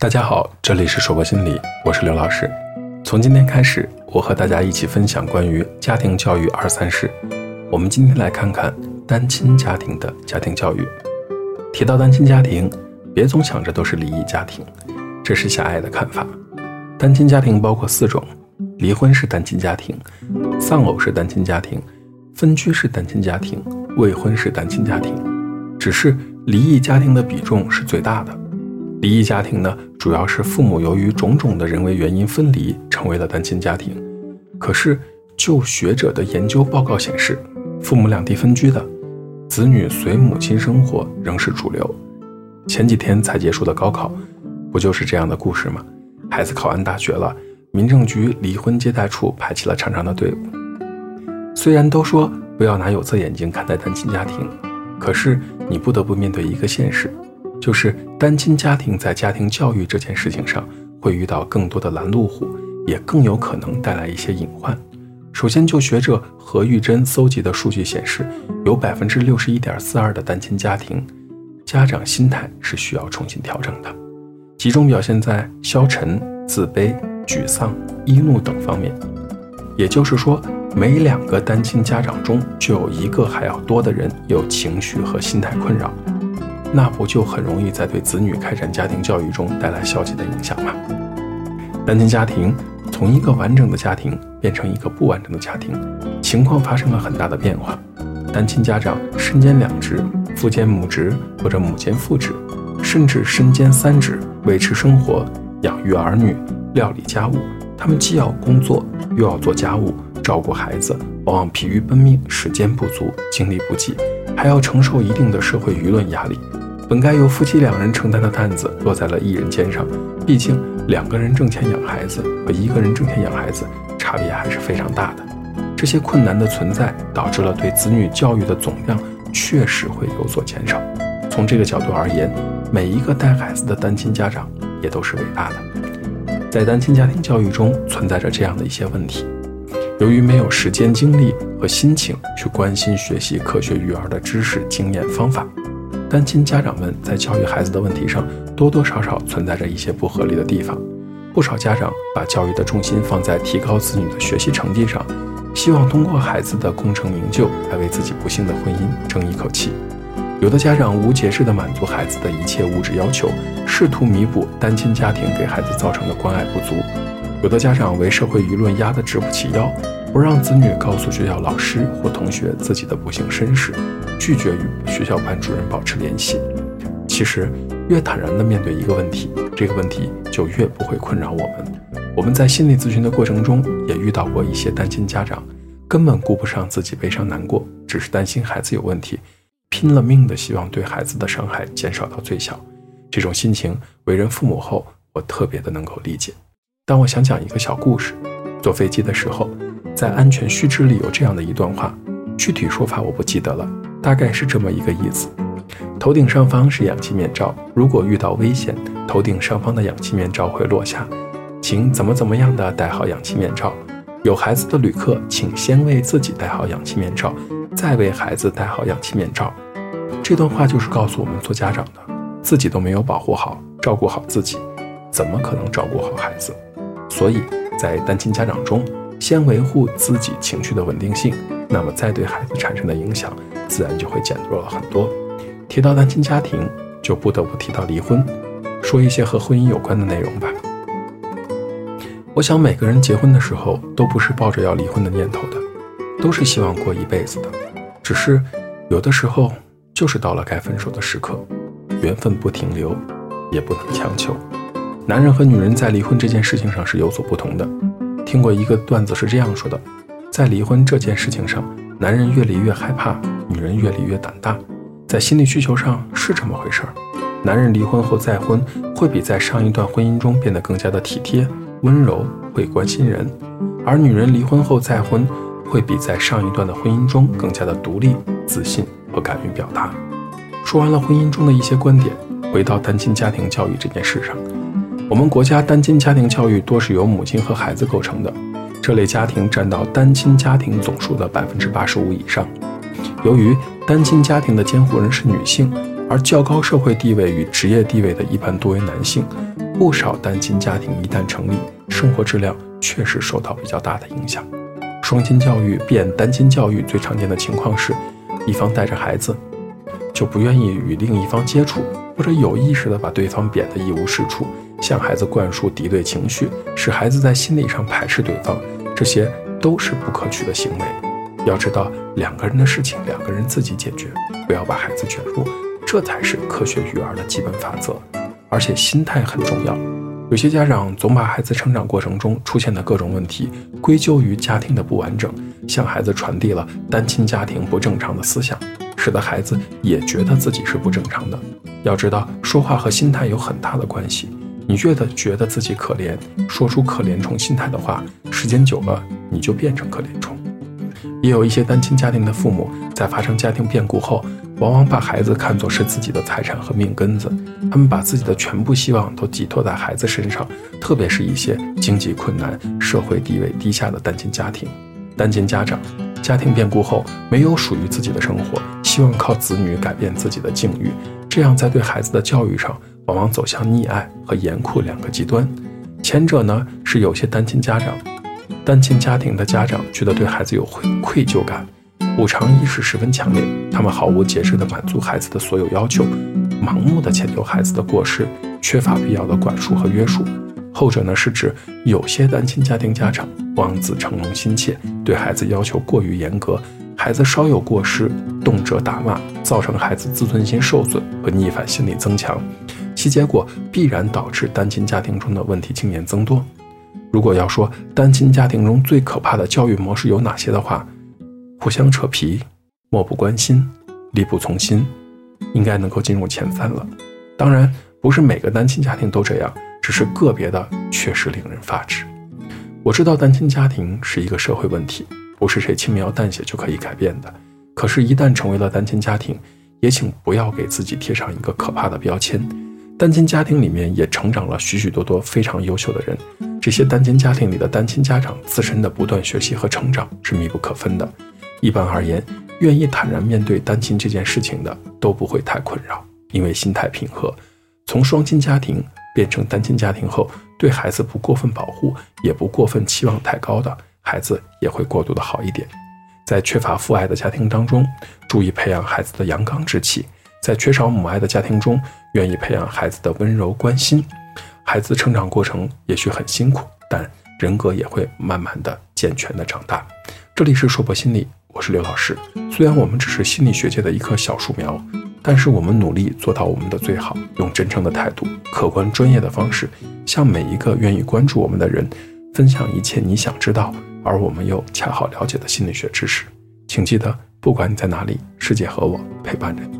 大家好，这里是说博心理，我是刘老师。从今天开始，我和大家一起分享关于家庭教育二三事。我们今天来看看单亲家庭的家庭教育。提到单亲家庭，别总想着都是离异家庭，这是狭隘的看法。单亲家庭包括四种：离婚是单亲家庭，丧偶是单亲家庭，分居是单亲家庭，未婚是单亲家庭。只是离异家庭的比重是最大的。离异家庭呢，主要是父母由于种种的人为原因分离，成为了单亲家庭。可是，就学者的研究报告显示，父母两地分居的子女随母亲生活仍是主流。前几天才结束的高考，不就是这样的故事吗？孩子考完大学了，民政局离婚接待处排起了长长的队伍。虽然都说不要拿有色眼镜看待单亲家庭，可是你不得不面对一个现实。就是单亲家庭在家庭教育这件事情上会遇到更多的拦路虎，也更有可能带来一些隐患。首先，就学者何玉珍搜集的数据显示，有百分之六十一点四二的单亲家庭家长心态是需要重新调整的，集中表现在消沉、自卑、沮丧、易怒等方面。也就是说，每两个单亲家长中就有一个还要多的人有情绪和心态困扰。那不就很容易在对子女开展家庭教育中带来消极的影响吗？单亲家庭从一个完整的家庭变成一个不完整的家庭，情况发生了很大的变化。单亲家长身兼两职，父兼母职或者母兼父职，甚至身兼三职，维持生活、养育儿女、料理家务。他们既要工作，又要做家务、照顾孩子，往往疲于奔命，时间不足，精力不济，还要承受一定的社会舆论压力。本该由夫妻两人承担的担子落在了一人肩上，毕竟两个人挣钱养孩子和一个人挣钱养孩子差别还是非常大的。这些困难的存在导致了对子女教育的总量确实会有所减少。从这个角度而言，每一个带孩子的单亲家长也都是伟大的。在单亲家庭教育中存在着这样的一些问题：由于没有时间、精力和心情去关心学习科学育儿的知识、经验、方法。单亲家长们在教育孩子的问题上，多多少少存在着一些不合理的地方。不少家长把教育的重心放在提高子女的学习成绩上，希望通过孩子的功成名就来为自己不幸的婚姻争一口气。有的家长无节制地满足孩子的一切物质要求，试图弥补单亲家庭给孩子造成的关爱不足。有的家长为社会舆论压得直不起腰。不让子女告诉学校老师或同学自己的不幸身世，拒绝与学校班主任保持联系。其实，越坦然地面对一个问题，这个问题就越不会困扰我们。我们在心理咨询的过程中，也遇到过一些单亲家长，根本顾不上自己悲伤难过，只是担心孩子有问题，拼了命的希望对孩子的伤害减少到最小。这种心情，为人父母后，我特别的能够理解。但我想讲一个小故事：坐飞机的时候。在安全须知里有这样的一段话，具体说法我不记得了，大概是这么一个意思：头顶上方是氧气面罩，如果遇到危险，头顶上方的氧气面罩会落下，请怎么怎么样的戴好氧气面罩。有孩子的旅客，请先为自己戴好氧气面罩，再为孩子戴好氧气面罩。这段话就是告诉我们做家长的，自己都没有保护好、照顾好自己，怎么可能照顾好孩子？所以在单亲家长中。先维护自己情绪的稳定性，那么再对孩子产生的影响，自然就会减弱了很多。提到单亲家庭，就不得不提到离婚，说一些和婚姻有关的内容吧。我想每个人结婚的时候，都不是抱着要离婚的念头的，都是希望过一辈子的。只是有的时候，就是到了该分手的时刻，缘分不停留，也不能强求。男人和女人在离婚这件事情上是有所不同的。听过一个段子是这样说的：在离婚这件事情上，男人越离越害怕，女人越离越胆大。在心理需求上是这么回事儿。男人离婚后再婚，会比在上一段婚姻中变得更加的体贴、温柔，会关心人；而女人离婚后再婚，会比在上一段的婚姻中更加的独立、自信和敢于表达。说完了婚姻中的一些观点，回到单亲家庭教育这件事上。我们国家单亲家庭教育多是由母亲和孩子构成的，这类家庭占到单亲家庭总数的百分之八十五以上。由于单亲家庭的监护人是女性，而较高社会地位与职业地位的一般多为男性，不少单亲家庭一旦成立，生活质量确实受到比较大的影响。双亲教育变单亲教育最常见的情况是，一方带着孩子就不愿意与另一方接触，或者有意识的把对方贬得一无是处，向孩子灌输敌对情绪，使孩子在心理上排斥对方，这些都是不可取的行为。要知道，两个人的事情两个人自己解决，不要把孩子卷入，这才是科学育儿的基本法则。而且心态很重要。有些家长总把孩子成长过程中出现的各种问题归咎于家庭的不完整，向孩子传递了单亲家庭不正常的思想，使得孩子也觉得自己是不正常的。要知道，说话和心态有很大的关系。你越的觉得自己可怜，说出可怜虫心态的话，时间久了你就变成可怜虫。也有一些单亲家庭的父母在发生家庭变故后。往往把孩子看作是自己的财产和命根子，他们把自己的全部希望都寄托在孩子身上，特别是一些经济困难、社会地位低下的单亲家庭。单亲家长家庭变故后没有属于自己的生活，希望靠子女改变自己的境遇，这样在对孩子的教育上往往走向溺爱和严酷两个极端。前者呢是有些单亲家长、单亲家庭的家长觉得对孩子有愧愧疚感。补偿意识十分强烈，他们毫无节制地满足孩子的所有要求，盲目地迁就孩子的过失，缺乏必要的管束和约束。后者呢，是指有些单亲家庭家长望子成龙心切，对孩子要求过于严格，孩子稍有过失，动辄打骂，造成孩子自尊心受损和逆反心理增强，其结果必然导致单亲家庭中的问题青年增多。如果要说单亲家庭中最可怕的教育模式有哪些的话，互相扯皮，漠不关心，力不从心，应该能够进入前三了。当然，不是每个单亲家庭都这样，只是个别的确实令人发指。我知道单亲家庭是一个社会问题，不是谁轻描淡写就可以改变的。可是，一旦成为了单亲家庭，也请不要给自己贴上一个可怕的标签。单亲家庭里面也成长了许许多多非常优秀的人，这些单亲家庭里的单亲家长自身的不断学习和成长是密不可分的。一般而言，愿意坦然面对单亲这件事情的都不会太困扰，因为心态平和。从双亲家庭变成单亲家庭后，对孩子不过分保护，也不过分期望太高的孩子也会过渡的好一点。在缺乏父爱的家庭当中，注意培养孩子的阳刚之气；在缺少母爱的家庭中，愿意培养孩子的温柔关心。孩子成长过程也许很辛苦，但人格也会慢慢的健全的长大。这里是硕博心理。我是刘老师，虽然我们只是心理学界的一棵小树苗，但是我们努力做到我们的最好，用真诚的态度、客观专业的方式，向每一个愿意关注我们的人，分享一切你想知道而我们又恰好了解的心理学知识。请记得，不管你在哪里，世界和我陪伴着你。